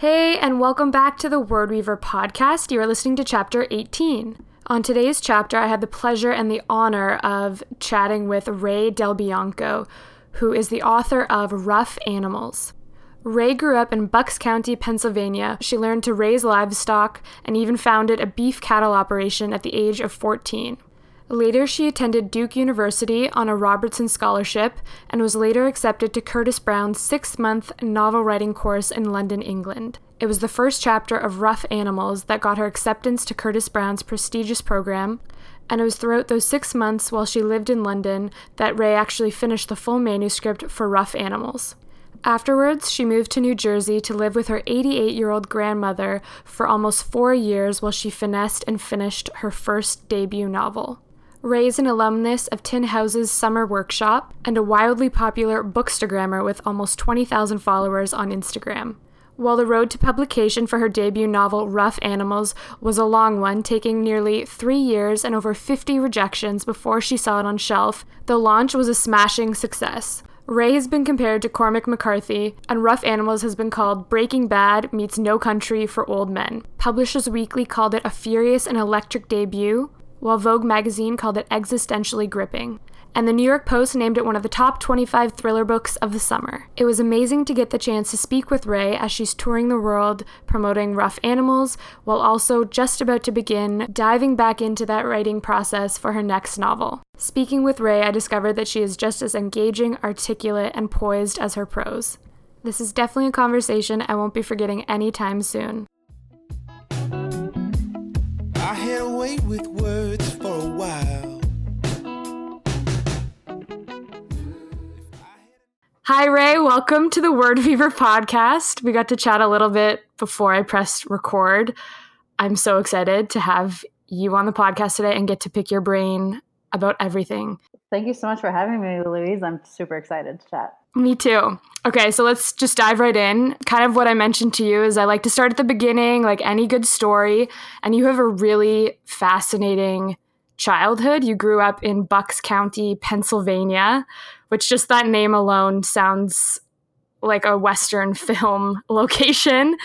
Hey, and welcome back to the Word Weaver podcast. You are listening to chapter 18. On today's chapter, I had the pleasure and the honor of chatting with Rae DelBianco, who is the author of Rough Animals. Rae grew up in Bucks County, Pennsylvania. She learned to raise livestock and even founded a beef cattle operation at the age of 14. Later, she attended Duke University on a Robertson Scholarship and was later accepted to Curtis Brown's six month novel writing course in London, England. It was the first chapter of Rough Animals that got her acceptance to Curtis Brown's prestigious program, and it was throughout those six months while she lived in London that Rae actually finished the full manuscript for Rough Animals. Afterwards, she moved to New Jersey to live with her 88 year old grandmother for almost four years while she finessed and finished her first debut novel. Rae is an alumnus of Tin House's Summer Workshop and a wildly popular bookstagrammer with almost 20,000 followers on Instagram. While the road to publication for her debut novel, Rough Animals, was a long one, taking nearly three years and over 50 rejections before she saw it on shelf, the launch was a smashing success. Rae has been compared to Cormac McCarthy, and Rough Animals has been called Breaking Bad meets No Country for Old Men. Publishers Weekly called it a furious and electric debut, while Vogue magazine called it existentially gripping. And the New York Post named it one of the top 25 thriller books of the summer. It was amazing to get the chance to speak with Rae as she's touring the world promoting rough animals, while also just about to begin diving back into that writing process for her next novel. Speaking with Rae, I discovered that she is just as engaging, articulate, and poised as her prose. This is definitely a conversation I won't be forgetting anytime soon. I had a way with words for a while. Hi, Rae. Welcome to the Word Weaver podcast. We got to chat a little bit before I pressed record. I'm so excited to have you on the podcast today and get to pick your brain about everything. Thank you so much for having me, Louise. I'm super excited to chat. Me too. Okay, so let's just dive right in. Kind of what I mentioned to you is I like to start at the beginning, like any good story. And you have a really fascinating childhood. You grew up in Bucks County, Pennsylvania, which just that name alone sounds like a Western film location.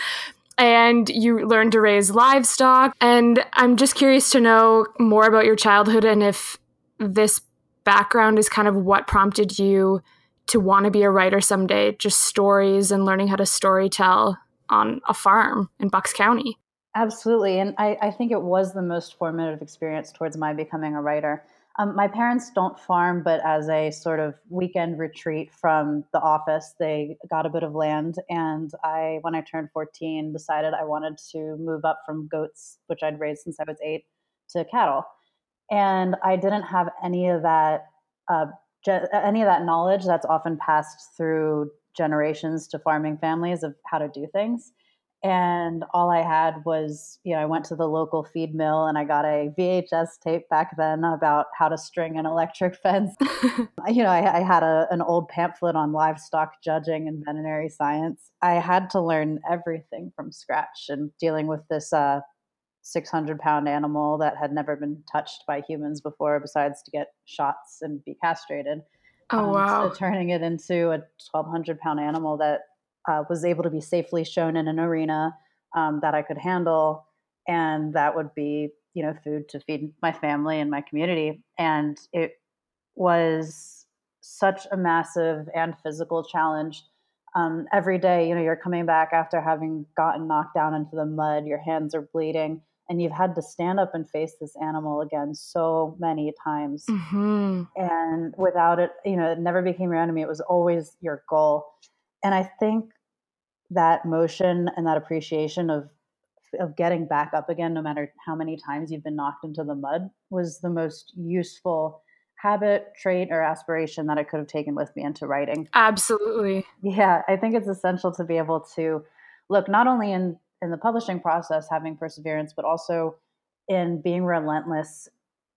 And you learned to raise livestock. And I'm just curious to know more about your childhood and if this background is kind of what prompted you to want to be a writer someday, just stories and learning how to story tell on a farm in Bucks County. Absolutely. And I, I think it was the most formative experience towards my becoming a writer. Um, my parents don't farm, but as a sort of weekend retreat from the office, they got a bit of land. And I, when I turned 14, decided I wanted to move up from goats, which I'd raised since I was eight, to cattle. And I didn't have any of that uh, any of that knowledge that's often passed through generations to farming families of how to do things. And all I had was, you know, I went to the local feed mill and I got a VHS tape back then about how to string an electric fence. you know, I, I had a, an old pamphlet on livestock judging and veterinary science. I had to learn everything from scratch and dealing with this uh, 600 pound animal that had never been touched by humans before, besides to get shots and be castrated. Oh, um, wow. So turning it into a 1200 pound animal that uh, was able to be safely shown in an arena um, that I could handle. And that would be, you know, food to feed my family and my community. And it was such a massive and physical challenge Um, every day, you know, you're coming back after having gotten knocked down into the mud, your hands are bleeding, and you've had to stand up and face this animal again so many times. Mm-hmm. And without it, you know, it never became your enemy. It was always your goal. And I think that motion and that appreciation of of getting back up again, no matter how many times you've been knocked into the mud, was the most useful habit, trait, or aspiration that I could have taken with me into writing. Absolutely. Yeah, I think it's essential to be able to look not only in in the publishing process having perseverance, but also in being relentless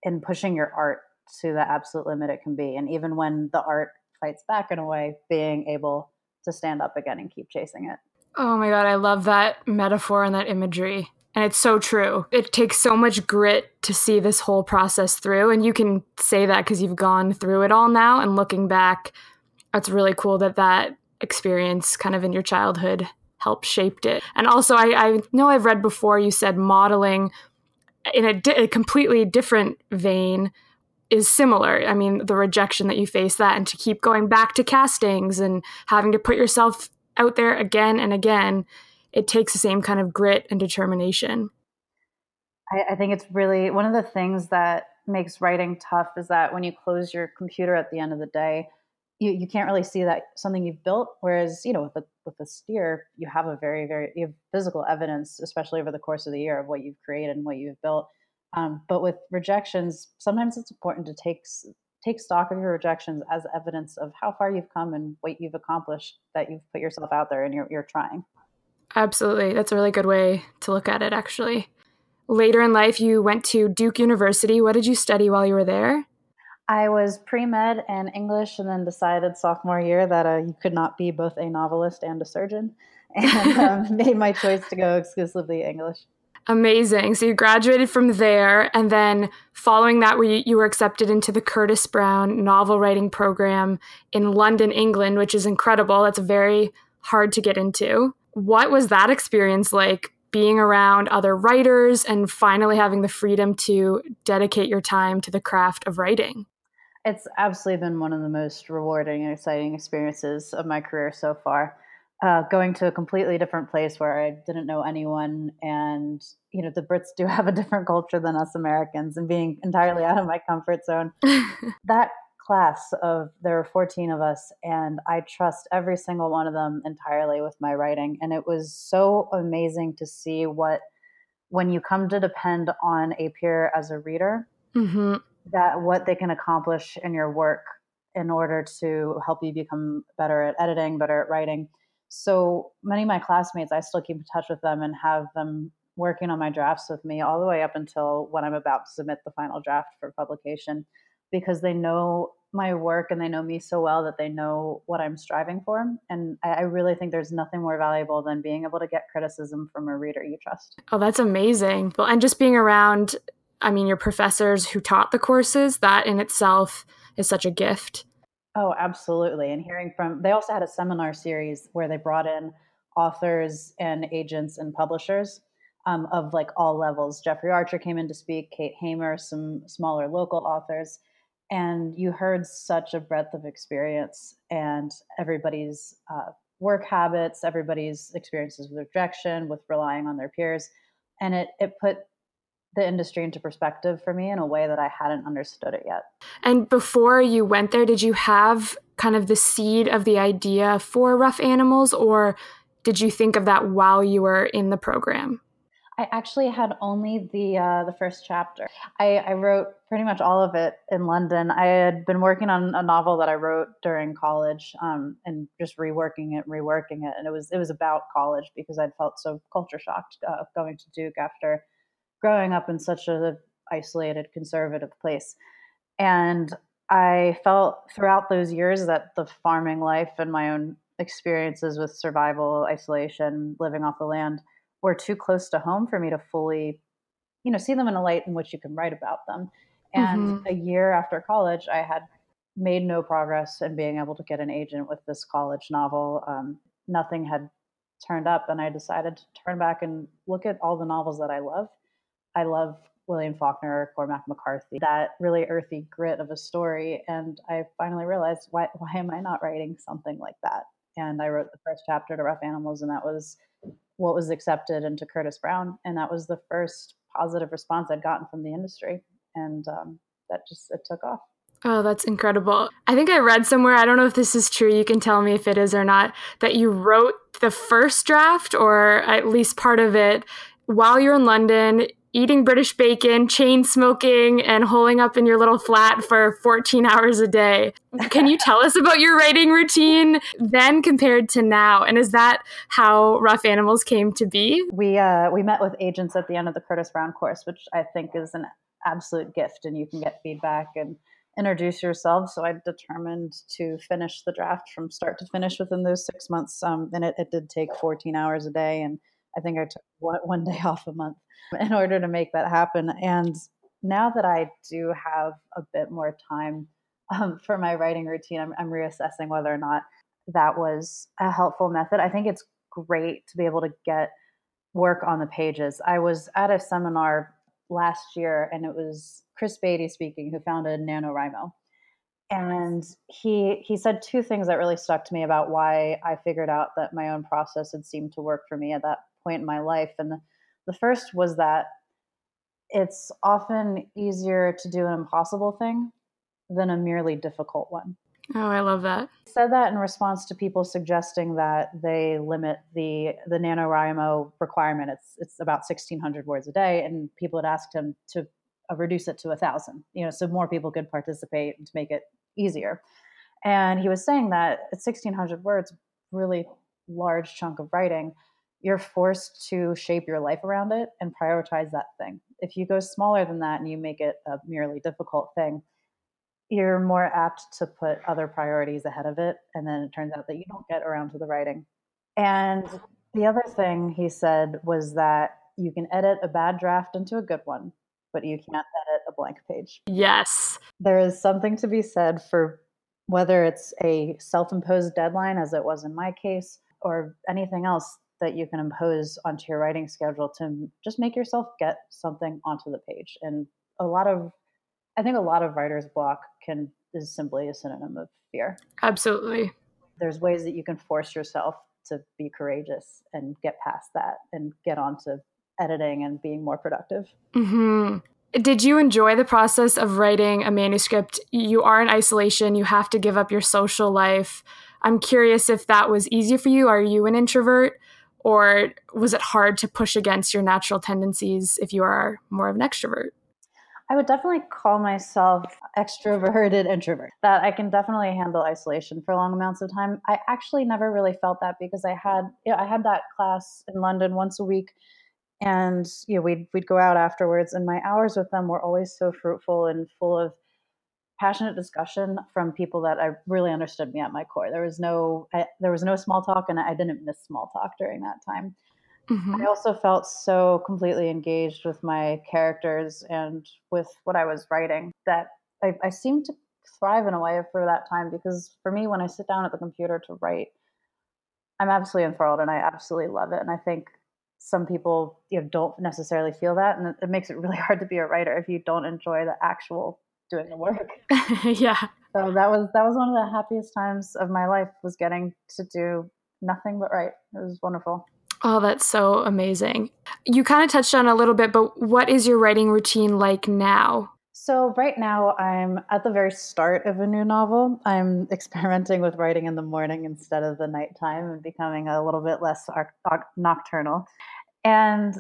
in pushing your art to the absolute limit it can be. And even when the art fights back in a way, being able to stand up again and keep chasing it. Oh my God, I love that metaphor and that imagery. And it's so true. It takes so much grit to see this whole process through. And you can say that because you've gone through it all now. And looking back, it's really cool that that experience kind of in your childhood helped shaped it. And also, I, I know I've read before you said modeling in a, di- a completely different vein is similar. I mean, the rejection that you face that and to keep going back to castings and having to put yourself out there again and again, it takes the same kind of grit and determination. I, I think it's really one of the things that makes writing tough is that when you close your computer at the end of the day, you, you can't really see that something you've built. Whereas, you know, with a with a steer, you have a very, very you have physical evidence, especially over the course of the year, of what you've created and what you've built. Um, but with rejections, sometimes it's important to take take stock of your rejections as evidence of how far you've come and what you've accomplished that you've put yourself out there and you're, you're trying. Absolutely. That's a really good way to look at it, actually. Later in life, you went to Duke University. What did you study while you were there? I was pre med and English, and then decided sophomore year that uh, you could not be both a novelist and a surgeon, and um, made my choice to go exclusively English. Amazing. So you graduated from there, and then following that, you, you were accepted into the Curtis Brown novel writing program in London, England, which is incredible. That's very hard to get into. What was that experience like being around other writers and finally having the freedom to dedicate your time to the craft of writing? It's absolutely been one of the most rewarding and exciting experiences of my career so far uh, going to a completely different place where I didn't know anyone. And, you know, the Brits do have a different culture than us Americans and being entirely out of my comfort zone. that class of, there were 14 of us, and I trust every single one of them entirely with my writing. And it was so amazing to see what, when you come to depend on a peer as a reader, mm-hmm. That what they can accomplish in your work in order to help you become better at editing, better at writing so many of my classmates, I still keep in touch with them and have them working on my drafts with me all the way up until when I'm about to submit the final draft for publication because they know my work and they know me so well that they know what I'm striving for. And I, really think there's nothing more valuable than being able to get criticism from a reader you trust. Oh, that's amazing. Well, and just being around, I mean, your professors who taught the courses, that in itself is such a gift. Oh, absolutely. And hearing from, they also had a seminar series where they brought in authors and agents and publishers um, of like all levels. Jeffrey Archer came in to speak, Kate Hamer, some smaller local authors. And you heard such a breadth of experience and everybody's uh, work habits, everybody's experiences with rejection, with relying on their peers. And it, it put the industry into perspective for me in a way that I hadn't understood it yet. And before you went there, did you have kind of the seed of the idea for rough animals, or did you think of that while you were in the program? I actually had only the uh, the first chapter. I, I, wrote pretty much all of it in London. I had been working on a novel that I wrote during college, um, and just reworking it, reworking it, and it was it was about college because I'd felt so culture shocked uh, going to Duke after growing up in such a isolated conservative place. And i felt throughout those years that the farming life and my own experiences with survival isolation living off the land were too close to home for me to fully you know see them in a light in which you can write about them. And mm-hmm. a year after college i had made no progress in being able to get an agent with this college novel. Um, nothing had turned up and i decided to turn back and look at all the novels that i love I love William Faulkner, Cormac McCarthy, that really earthy grit of a story. And I finally realized why why am I not writing something like that? and I wrote the first chapter to Rough Animals, and that was what was accepted into Curtis Brown, and that was the first positive response I'd gotten from the industry, and um, that just it took off. Oh, that's incredible. I think I read somewhere, I don't know if this is true, you can tell me if it is or not, that you wrote the first draft or at least part of it while you're in London eating British bacon, chain smoking, and holing up in your little flat for 14 hours a day. Can you tell us about your writing routine then compared to now? And is that how Rough Animals came to be? We uh, we met with agents at the end of the Curtis Brown course, which I think is an absolute gift, and you can get feedback and introduce yourself. So I determined to finish the draft from start to finish within those six months, um, and it, it did take 14 hours a day and I think I took one day off a month in order to make that happen. And now that I do have a bit more time um, for my writing routine, I'm, I'm reassessing whether or not that was a helpful method. I think it's great to be able to get work on the pages. I was at a seminar last year and it was Chris Baty speaking, who founded NaNoWriMo. And he he said two things that really stuck to me about why I figured out that my own process had seemed to work for me at that point in my life. And the, the first was that it's often easier to do an impossible thing than a merely difficult one. Oh, I love that. He said that in response to people suggesting that they limit the the NaNoWriMo requirement. It's it's about 1600 words a day and people had asked him to uh, reduce it to a thousand, you know, so more people could participate and to make it easier. And he was saying that at 1600 words, really large chunk of writing, you're forced to shape your life around it and prioritize that thing. If you go smaller than that and you make it a merely difficult thing, you're more apt to put other priorities ahead of it. And then it turns out that you don't get around to the writing. And the other thing he said was that you can edit a bad draft into a good one, but you can't edit a blank page. Yes. There is something to be said for whether it's a self imposed deadline, as it was in my case, or anything else that you can impose onto your writing schedule to just make yourself get something onto the page. And a lot of, I think a lot of writer's block can is simply a synonym of fear. Absolutely. There's ways that you can force yourself to be courageous and get past that and get onto editing and being more productive. Mm-hmm. Did you enjoy the process of writing a manuscript? You are in isolation, you have to give up your social life. I'm curious if that was easy for you. Are you an introvert? Or was it hard to push against your natural tendencies if you are more of an extrovert? I would definitely call myself extroverted introvert. That I can definitely handle isolation for long amounts of time. I actually never really felt that because I had you know, I had that class in London once a week and you know we'd we'd go out afterwards and my hours with them were always so fruitful and full of passionate discussion from people that I really understood me at my core. There was no I, there was no small talk, and I didn't miss small talk during that time. Mm-hmm. I also felt so completely engaged with my characters and with what I was writing that I, I seemed to thrive in a way for that time because for me, when I sit down at the computer to write, I'm absolutely enthralled and I absolutely love it. And I think some people you know don't necessarily feel that, and it, it makes it really hard to be a writer if you don't enjoy the actual doing the work. yeah. So that was that was one of the happiest times of my life was getting to do nothing but write. It was wonderful. Oh, that's so amazing. You kind of touched on a little bit, but what is your writing routine like now? So, right now, I'm at the very start of a new novel. I'm experimenting with writing in the morning instead of the nighttime and becoming a little bit less nocturnal. And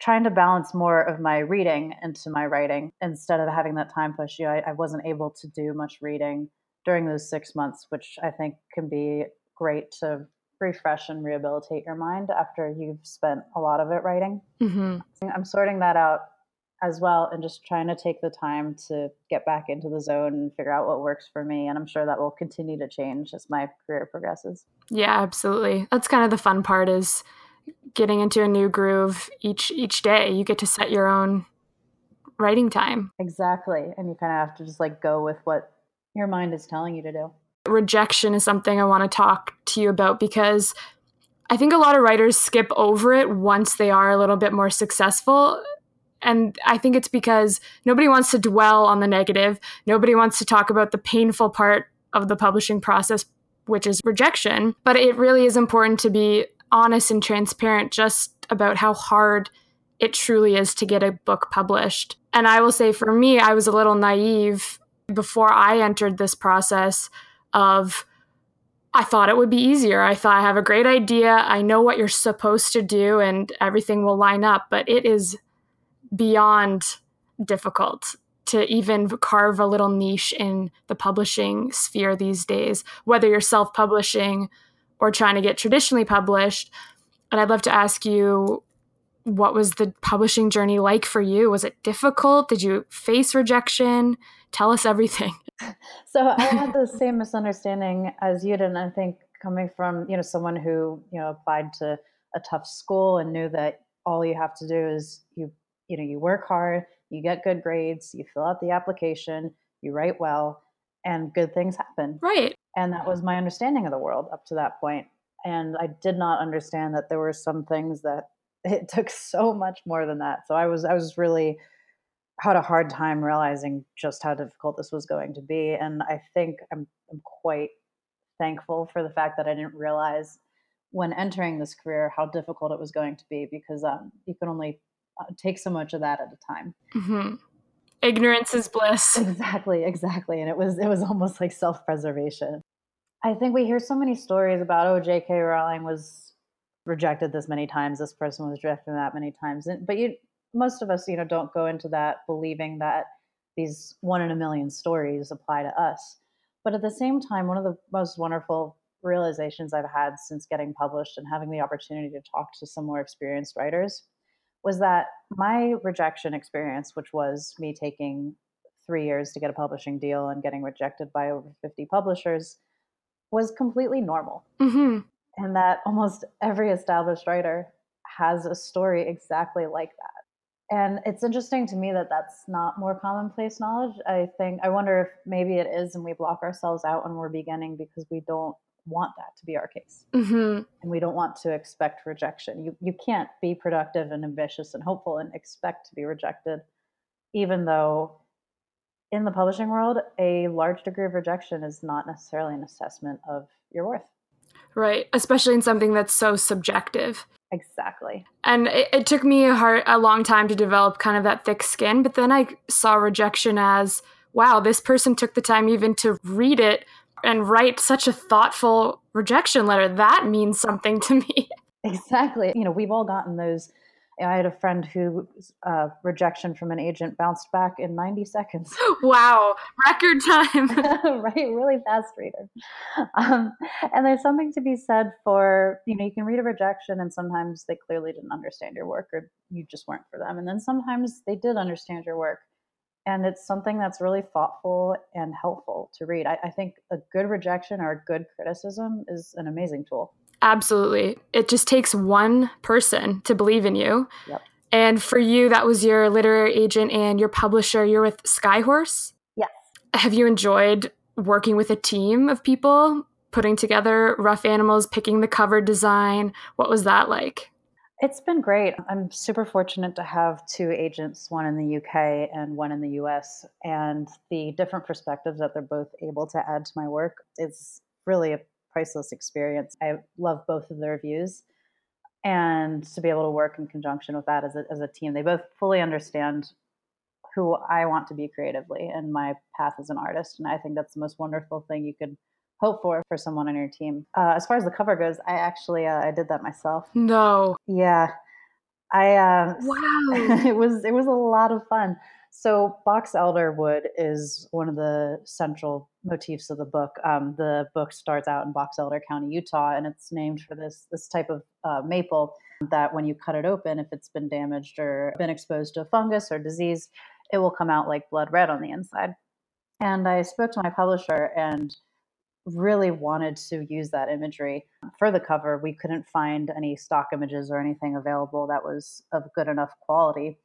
trying to balance more of my reading into my writing instead of having that time push. You know, I, I wasn't able to do much reading during those six months, which I think can be great to refresh and rehabilitate your mind after you've spent a lot of it writing. Mm-hmm. I'm sorting that out as well and just trying to take the time to get back into the zone and figure out what works for me. And I'm sure that will continue to change as my career progresses. Yeah, absolutely. That's kind of the fun part is getting into a new groove each each day. You get to set your own writing time. Exactly. And you kind of have to just like go with what your mind is telling you to do. Rejection is something I want to talk to you about because I think a lot of writers skip over it once they are a little bit more successful. And I think it's because nobody wants to dwell on the negative. Nobody wants to talk about the painful part of the publishing process which is rejection. But it really is important to be honest and transparent just about how hard it truly is to get a book published. And I will say for me, I was a little naive before I entered this process of I thought it would be easier. I thought I have a great idea. I know what you're supposed to do and everything will line up, but it is beyond difficult to even carve a little niche in the publishing sphere these days, whether you're self publishing or trying to get traditionally published. And I'd love to ask you what was the publishing journey like for you? Was it difficult? Did you face rejection? Tell us everything. So I had the same misunderstanding as you did, and I think coming from you know someone who you know applied to a tough school and knew that all you have to do is you you know you work hard, you get good grades, you fill out the application, you write well, and good things happen. Right. And that was my understanding of the world up to that point. And I did not understand that there were some things that it took so much more than that. So I was I was really had a hard time realizing just how difficult this was going to be. And I think I'm, I'm quite thankful for the fact that I didn't realize when entering this career how difficult it was going to be because um, you can only uh, take so much of that at a time. Mm-hmm. Ignorance is bliss. Exactly, exactly. And it was it was almost like self preservation. I think we hear so many stories about oh J.K. Rowling was rejected this many times, this person was rejected that many times, and, but you most of us, you know, don't go into that believing that these one in a million stories apply to us. But at the same time, one of the most wonderful realizations I've had since getting published and having the opportunity to talk to some more experienced writers was that my rejection experience, which was me taking three years to get a publishing deal and getting rejected by over 50 publishers, was completely normal. Mm-hmm. And that almost every established writer has a story exactly like that and it's interesting to me that that's not more commonplace knowledge i think i wonder if maybe it is and we block ourselves out when we're beginning because we don't want that to be our case. Mm-hmm. and we don't want to expect rejection. You, you can't be productive and ambitious and hopeful and expect to be rejected even though in the publishing world a large degree of rejection is not necessarily an assessment of your worth. Right. Especially in something that's so subjective. Exactly. And it, it, took me a hard, a long time to develop kind of that thick skin, but then I saw rejection as, wow, this person took the time even to read it and write such a thoughtful rejection letter. That means something to me. Exactly. You know, we've all gotten those I had a friend who uh, rejection from an agent bounced back in 90 seconds. Wow, record time. right, really fast reader. Um, and there's something to be said for, you know, you can read a rejection and sometimes they clearly didn't understand your work or you just weren't for them. And then sometimes they did understand your work. And it's something that's really thoughtful and helpful to read. I, I think a good rejection or a good criticism is an amazing tool. Absolutely. It just takes one person to believe in you. Yep. And for you, that was your literary agent and your publisher. You're with Skyhorse? Yes. Have you enjoyed working with a team of people, putting together rough animals, picking the cover design? What was that like? It's been great. I'm super fortunate to have two agents, one in the UK and one in the US. And the different perspectives that they're both able to add to my work is really a priceless experience. I love both of their views. And to be able to work in conjunction with that as a, as a team, they both fully understand who I want to be creatively and my path as an artist. And I think that's the most wonderful thing you could hope for for someone on your team. Uh, as far as the cover goes, I actually uh, I did that myself. No. Yeah. I uh, wow. it was it was a lot of fun. So, box elder wood is one of the central motifs of the book. Um, the book starts out in Box Elder County, Utah, and it's named for this this type of uh, maple that when you cut it open, if it's been damaged or been exposed to a fungus or disease, it will come out like blood red on the inside. And I spoke to my publisher and really wanted to use that imagery for the cover. We couldn't find any stock images or anything available that was of good enough quality.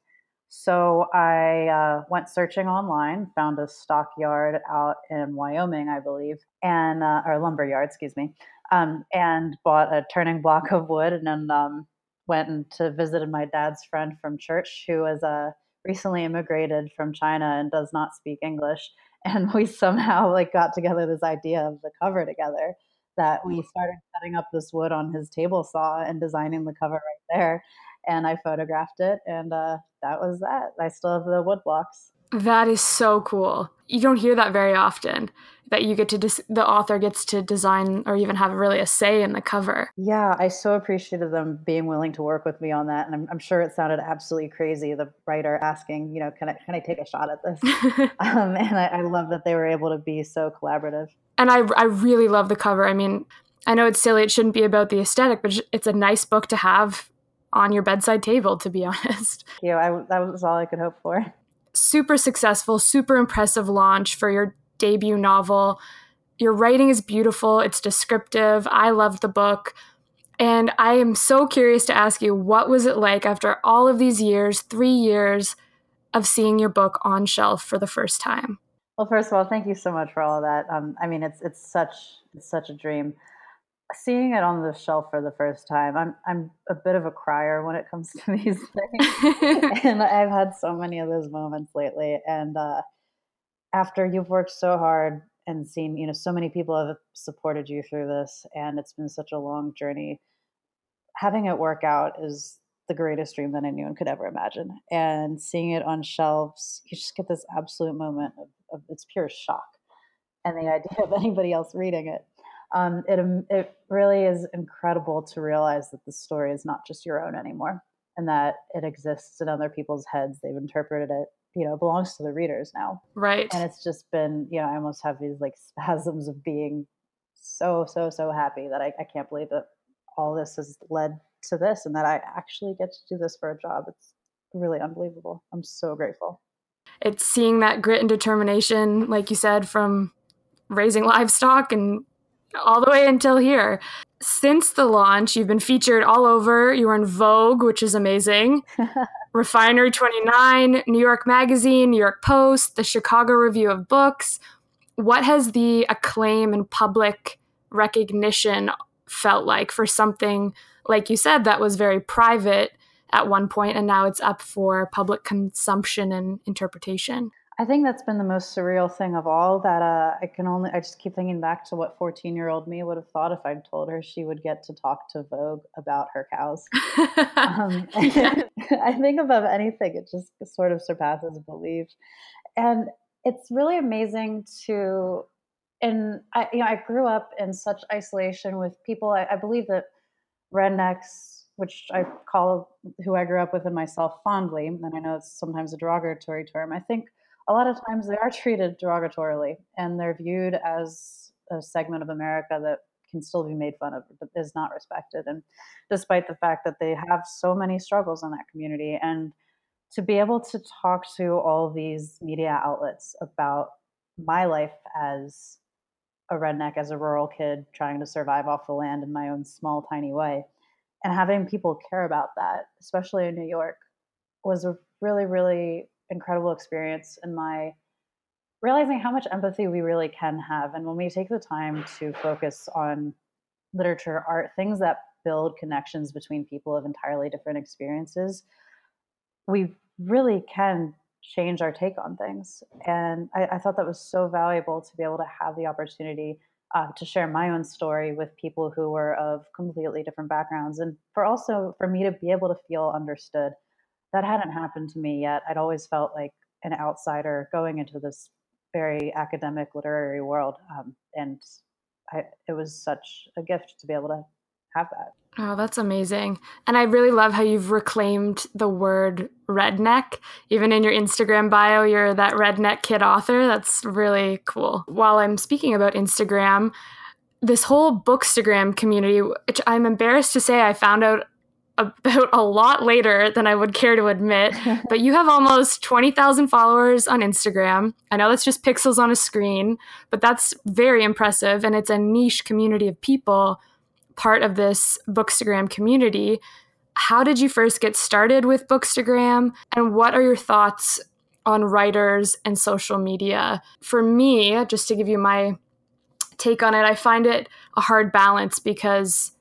So I uh, went searching online, found a stockyard out in Wyoming, I believe, and uh, or lumber yard, excuse me, um, and bought a turning block of wood, and then um, went to visited my dad's friend from church, who was uh, recently immigrated from China and does not speak English, and we somehow like got together this idea of the cover together. that we started setting up this wood on his table saw and designing the cover right there. And I photographed it, and uh, that was that. I still have the wood blocks. That is so cool. You don't hear that very often that you get to des- the author gets to design or even have really a say in the cover. Yeah, I so appreciated them being willing to work with me on that, and I'm, I'm sure it sounded absolutely crazy. The writer asking, you know, can I can I take a shot at this? um, and I, I love that they were able to be so collaborative. And I I really love the cover. I mean, I know it's silly; it shouldn't be about the aesthetic, but it's a nice book to have on your bedside table. To be honest, you know, I, that was all I could hope for. Super successful, super impressive launch for your debut novel. Your writing is beautiful, it's descriptive. I loved the book. And I am so curious to ask you what was it like after all of these years, three years of seeing your book on shelf for the first time? Well, first of all, thank you so much for all of that. Um, I mean, it's it's such it's such a dream. Seeing it on the shelf for the first time, I'm I'm a bit of a crier when it comes to these things, and I've had so many of those moments lately. And uh, after you've worked so hard and seen, you know, so many people have supported you through this, and it's been such a long journey. Having it work out is the greatest dream that anyone could ever imagine. And seeing it on shelves, you just get this absolute moment of, of it's pure shock. And the idea of anybody else reading it. Um, it, um, it really is incredible to realize that the story is not just your own anymore and that it exists in other people's heads. They've interpreted it you know it belongs to the readers now. Right. And it's just been you know i almost have these like spasms of being so so so happy that i, I can't believe that all this has led to this and that i actually get to do this for a job. It's really unbelievable. I'm so grateful. It's seeing that grit and determination like you said from raising livestock and all the way until here since the launch, you've been featured all over. You were in Vogue, which is amazing. Refinery 29, New York Magazine, New York Post, the Chicago Review of Books. What has the acclaim and public recognition felt like for something, like you said, that was very private at one point and now it's up for public consumption and interpretation? I think that's been the most surreal thing of all. That uh, I can only I just keep thinking back to what 14 year old me would have thought if I'd told her she would get to talk to Vogue about her cows. um, I think above anything, it just sort of surpasses belief, and it's really amazing to. And I, you know, I grew up in such isolation with people. I, I believe that rednecks which I call who I grew up with and myself fondly, and I know it's sometimes a derogatory term. I think a lot of times they are treated derogatorily and they're viewed as a segment of America that can still be made fun of but is not respected. And despite the fact that they have so many struggles in that community and to be able to talk to all these media outlets about my life as a redneck as a rural kid trying to survive off the land in my own small tiny way and having people care about that especially in New York was a really really incredible experience and my realizing how much empathy we really can have. And when we take the time to focus on literature, art, things that build connections between people of entirely different experiences, we really can change our take on things. And I, I thought that was so valuable to be able to have the opportunity uh, to share my own story with people who were of completely different backgrounds, and for also for me to be able to feel understood that hadn't happened to me yet. I'd always felt like an outsider going into this very academic literary world, um, and I, it was such a gift to be able to have that. Oh, that's amazing. And I really love how you've reclaimed the word redneck. Even in your Instagram bio, you're that redneck kid author. That's really cool. While I'm speaking about Instagram, this whole Bookstagram community, which I'm embarrassed to say I found out about a lot later than I would care to admit, but you have almost 20,000 followers on Instagram. I know that's just pixels on a screen, but that's very impressive. And it's a niche community of people, part of this Bookstagram community. How did you first get started with Bookstagram? And what are your thoughts on writers and social media? For me, just to give you my take on it, I find it a hard balance because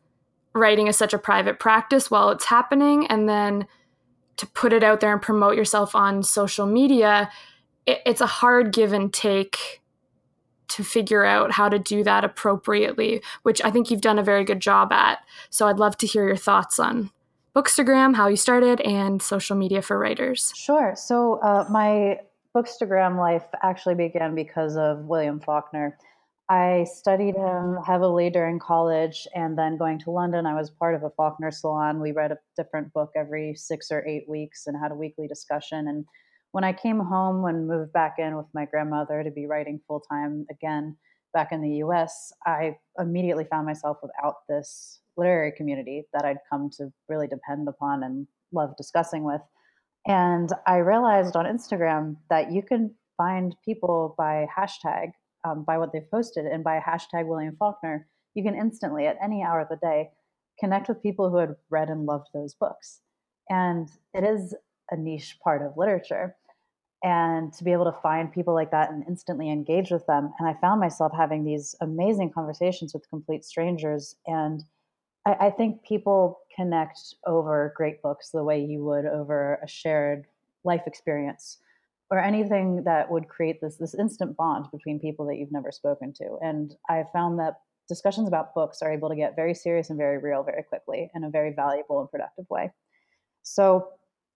writing is such a private practice while it's happening and then to put it out there and promote yourself on social media it, it's a hard give and take to figure out how to do that appropriately, which I think you've done a very good job at. So I'd love to hear your thoughts on Bookstagram, how you started, and social media for writers. Sure. So uh, my Bookstagram life actually began because of William Faulkner. I studied him heavily during college, and then going to London, I was part of a Faulkner salon. We read a different book every six or eight weeks and had a weekly discussion. And when I came home and moved back in with my grandmother to be writing full time again back in the US, I immediately found myself without this literary community that I'd come to really depend upon and love discussing with. And I realized on Instagram that you can find people by hashtag, um, by what they've posted, and by hashtag William Faulkner. You can instantly, at any hour of the day, connect with people who had read and loved those books. And it is a niche part of literature and to be able to find people like that and instantly engage with them. And I found myself having these amazing conversations with complete strangers. And I, I, think people connect over great books the way you would over a shared life experience or anything that would create this this instant bond between people that you've never spoken to. And I found that discussions about books are able to get very serious and very real very quickly in a very valuable and productive way. So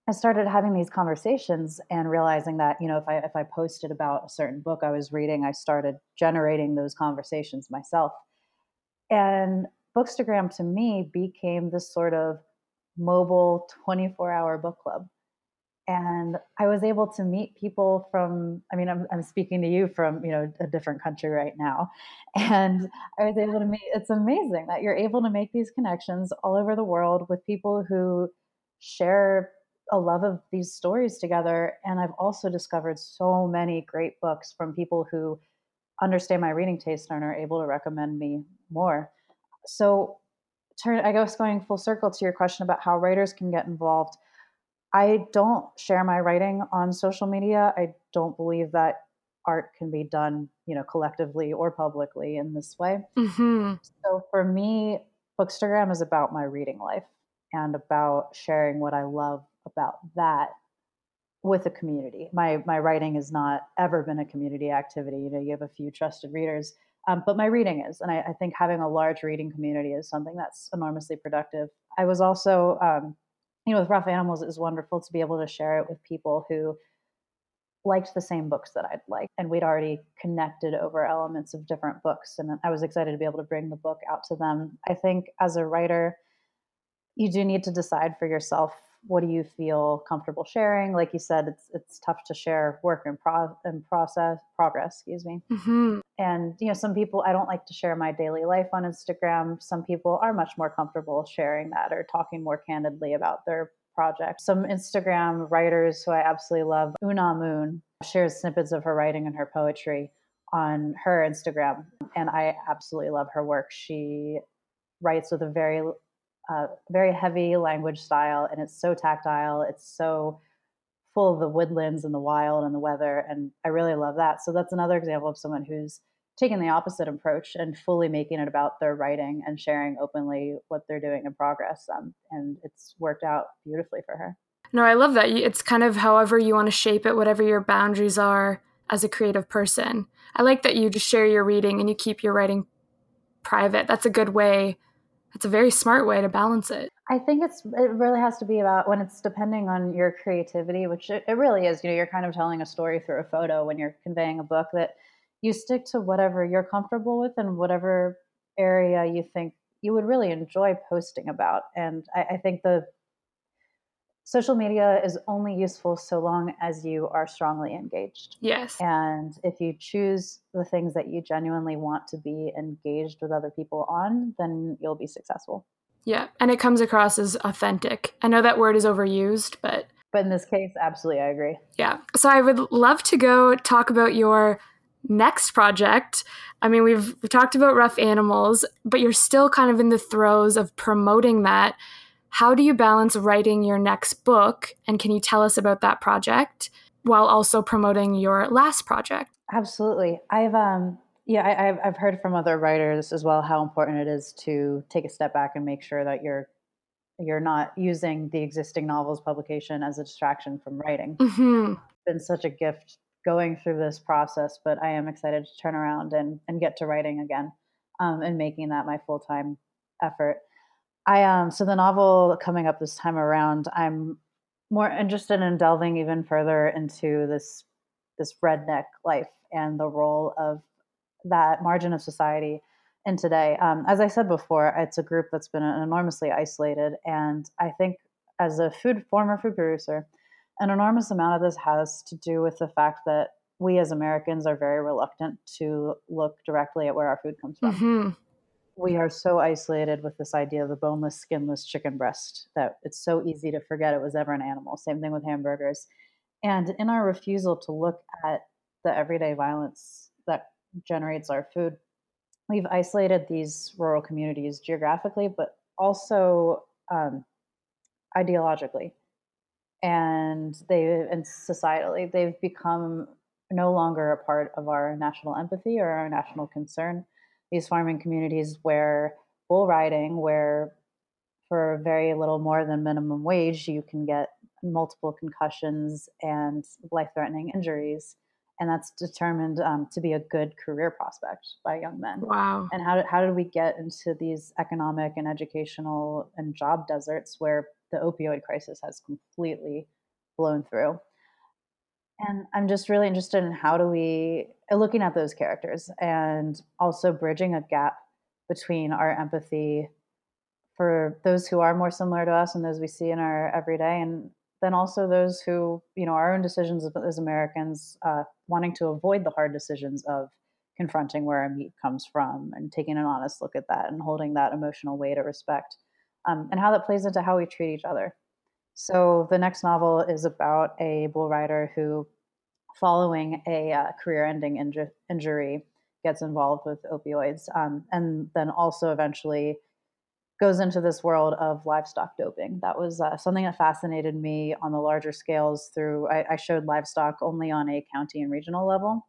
I started having these conversations and realizing that you know if I if I posted about a certain book I was reading, I started generating those conversations myself. And Bookstagram to me became this sort of mobile 24-hour book club. And I was able to meet people from I mean I'm I'm speaking to you from, you know, a different country right now. And I was able to meet it's amazing that you're able to make these connections all over the world with people who share a love of these stories together. And I've also discovered so many great books from people who understand my reading taste and are able to recommend me more. So, turn, I guess going full circle to your question about how writers can get involved. I don't share my writing on social media. I don't believe that art can be done, you know, collectively or publicly in this way. Mm-hmm. So for me, Bookstagram is about my reading life and about sharing what I love about that with a community. My my writing has not ever been a community activity. You know, you have a few trusted readers, um, but my reading is, and I, I, think having a large reading community is something that's enormously productive. I was also, um, you know, with Rough Animals, it was wonderful to be able to share it with people who liked the same books that I'd like, and we'd already connected over elements of different books, and I was excited to be able to bring the book out to them. I think as a writer, you do need to decide for yourself what do you feel comfortable sharing? Like you said it's it's tough to share work and pro in process progress excuse me. Mm-hmm. and you know some people i don't like to share my daily life on instagram. Some people are much more comfortable sharing that or talking more candidly about their project. Some instagram writers who i absolutely love una moon shares snippets of her writing and her poetry on her instagram and i absolutely love her work. She writes with a very uh, very heavy language style, and it's so tactile. It's so full of the woodlands and the wild and the weather, and I really love that. So that's another example of someone who's taking the opposite approach and fully making it about their writing and sharing openly what they're doing in progress. Um, and it's worked out beautifully for her. No, I love that. It's kind of however you want to shape it, whatever your boundaries are as a creative person. I like that you just share your reading and you keep your writing private. That's a good way it's a very smart way to balance it. I think it's it really has to be about when it's depending on your creativity, which it, it really is. You know, you're kind of telling a story through a photo when you're conveying a book that you stick to whatever you're comfortable with and whatever area you think you would really enjoy posting about. And I, I think the social media is only useful so long as you are strongly engaged. Yes. And if you choose the things that you genuinely want to be engaged with other people on, then you'll be successful. Yeah. And it comes across as authentic. I know that word is overused, but. But in this case, absolutely, I agree. Yeah. So I would love to go talk about your next project. I mean, we've, we've talked about rough animals, but you're still kind of in the throes of promoting that how do you balance writing your next book? And can you tell us about that project while also promoting your last project? Absolutely. I've, um, yeah, I, have I've heard from other writers as well how important it is to take a step back and make sure that you're you're not using the existing novels publication as a distraction from writing. Mm-hmm. It's been such a gift going through this process, but I am excited to turn around and, and get to writing again um, and making that my full time effort. I um so the novel coming up this time around, I'm more interested in delving even further into this this redneck life and the role of that margin of society in today. Um, as I said before, it's a group that's been enormously isolated, and I think as a food former food producer, an enormous amount of this has to do with the fact that we as Americans are very reluctant to look directly at where our food comes from. Mm-hmm we are so isolated with this idea of the boneless, skinless chicken breast that it's so easy to forget it was ever an animal. Same thing with hamburgers. And in our refusal to look at the everyday violence that generates our food, we've isolated these rural communities geographically, but also um, ideologically and they and societally they've become no longer a part of our national empathy or our national concern these farming communities where bull riding, where for very little more than minimum wage, you can get multiple concussions and life threatening injuries. And that's determined um, to be a good career prospect by young men. Wow. And how did, how did we get into these economic and educational and job deserts where the opioid crisis has completely blown through? And I'm just really interested in how do we looking at those characters and also bridging a gap between our empathy for those who are more similar to us and those we see in our everyday and then also those who you know our own decisions as americans uh, wanting to avoid the hard decisions of confronting where our meat comes from and taking an honest look at that and holding that emotional weight of respect um, and how that plays into how we treat each other. So the next novel is about a bull rider who following a uh, career-ending inju- injury gets involved with opioids, um, and then also eventually goes into this world of livestock doping. That was uh, something that fascinated me on the larger scales. Through I, I showed livestock only on a county and regional level,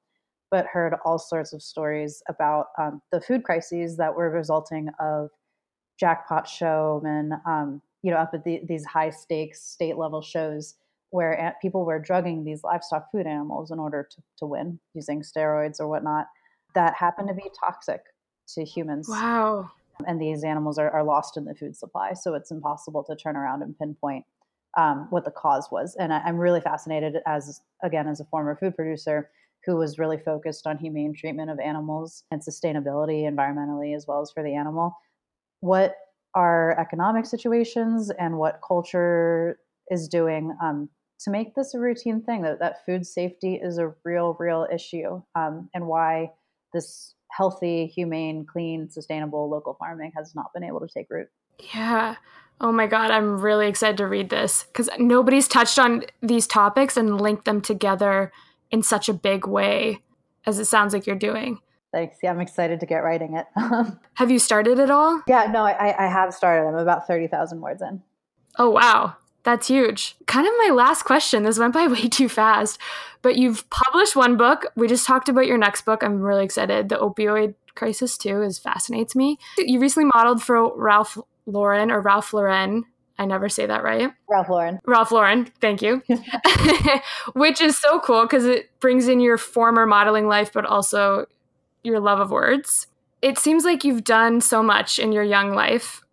but heard all sorts of stories about um, the food crises that were resulting of jackpot showmen, um, you know, up at the, these high stakes state level shows where people were drugging these livestock food animals in order to, to win using steroids or whatnot that happen to be toxic to humans. Wow. And these animals are, are lost in the food supply. So it's impossible to turn around and pinpoint um, what the cause was. And I, I'm really fascinated as, again, as a former food producer who was really focused on humane treatment of animals and sustainability environmentally as well as for the animal. What are economic situations and what culture is doing um, to make this a routine thing that, that food safety is a real, real issue um, and why this healthy, humane, clean, sustainable local farming has not been able to take root. Yeah. Oh my God, I'm really excited to read this because nobody's touched on these topics and linked them together in such a big way as it sounds like you're doing. Thanks. Yeah, I'm excited to get writing it. have you started at all? Yeah, no, I, I have started. I'm about 30,000 words in. Oh, wow. That's huge. Kind of my last question. This went by way too fast. But you've published one book. We just talked about your next book. I'm really excited. The opioid crisis too is fascinates me. You recently modeled for Ralph Lauren or Ralph Lauren. I never say that right. Ralph Lauren. Ralph Lauren, thank you. Which is so cool because it brings in your former modeling life, but also your love of words. It seems like you've done so much in your young life.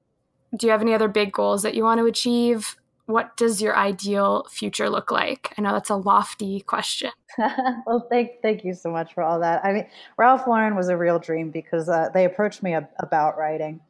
Do you have any other big goals that you want to achieve? What does your ideal future look like? I know that's a lofty question. well, thank thank you so much for all that. I mean, Ralph Lauren was a real dream because uh, they approached me ab- about writing,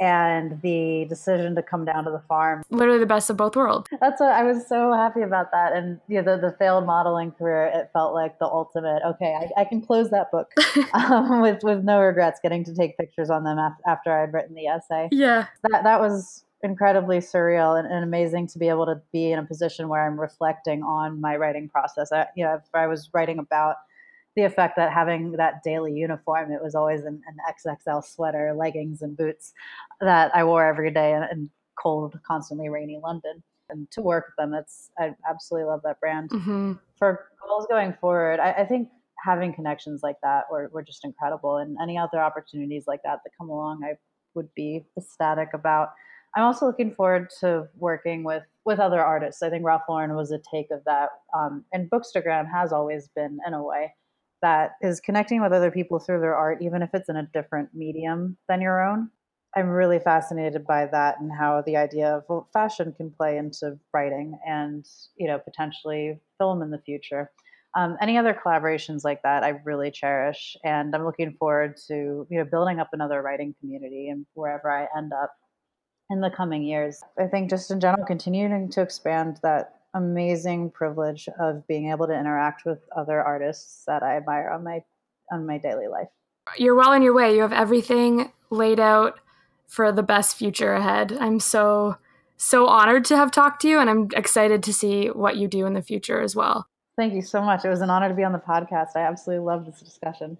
and the decision to come down to the farm. Literally the best of both worlds. That's what I was so happy about that, and you know, the, the failed modeling career. It felt like the ultimate. Okay, I, I can close that book um, with with no regrets. Getting to take pictures on them after, after I'd written the essay. Yeah, that that was incredibly surreal and, and, amazing to be able to be in a position where I'm reflecting on my writing process. I, you know, if I was writing about the effect that having that daily uniform, it was always an, an XXL sweater, leggings, and boots that I wore every day in, in cold, constantly rainy London. And to work with them, it's I absolutely love that brand. Mm-hmm. For goals going forward, I, I think having connections like that were, were just incredible, and any other opportunities like that that come along, I would be ecstatic about I'm also looking forward to working with with other artists. I think Ralph Lauren was a take of that, um, and Bookstagram has always been in a way that is connecting with other people through their art, even if it's in a different medium than your own. I'm really fascinated by that and how the idea of fashion can play into writing and you know potentially film in the future. Um, any other collaborations like that, I really cherish, and I'm looking forward to you know building up another writing community and wherever I end up in the coming years. I think just in general, continuing to expand that amazing privilege of being able to interact with other artists that I admire on my on my daily life. You're well on your way. You have everything laid out for the best future ahead. I'm so so honored to have talked to you and I'm excited to see what you do in the future as well. Thank you so much. It was an honor to be on the podcast. I absolutely love this discussion.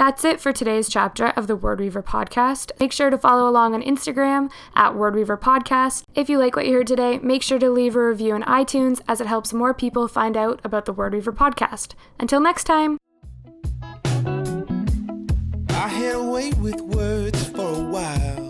That's it for today's chapter of the Word Weaver podcast. Make sure to follow along on Instagram at Word Weaver Podcast. If you like what you heard today, make sure to leave a review in iTunes as it helps more people find out about the Word Weaver podcast. Until next time. I had with words for a while.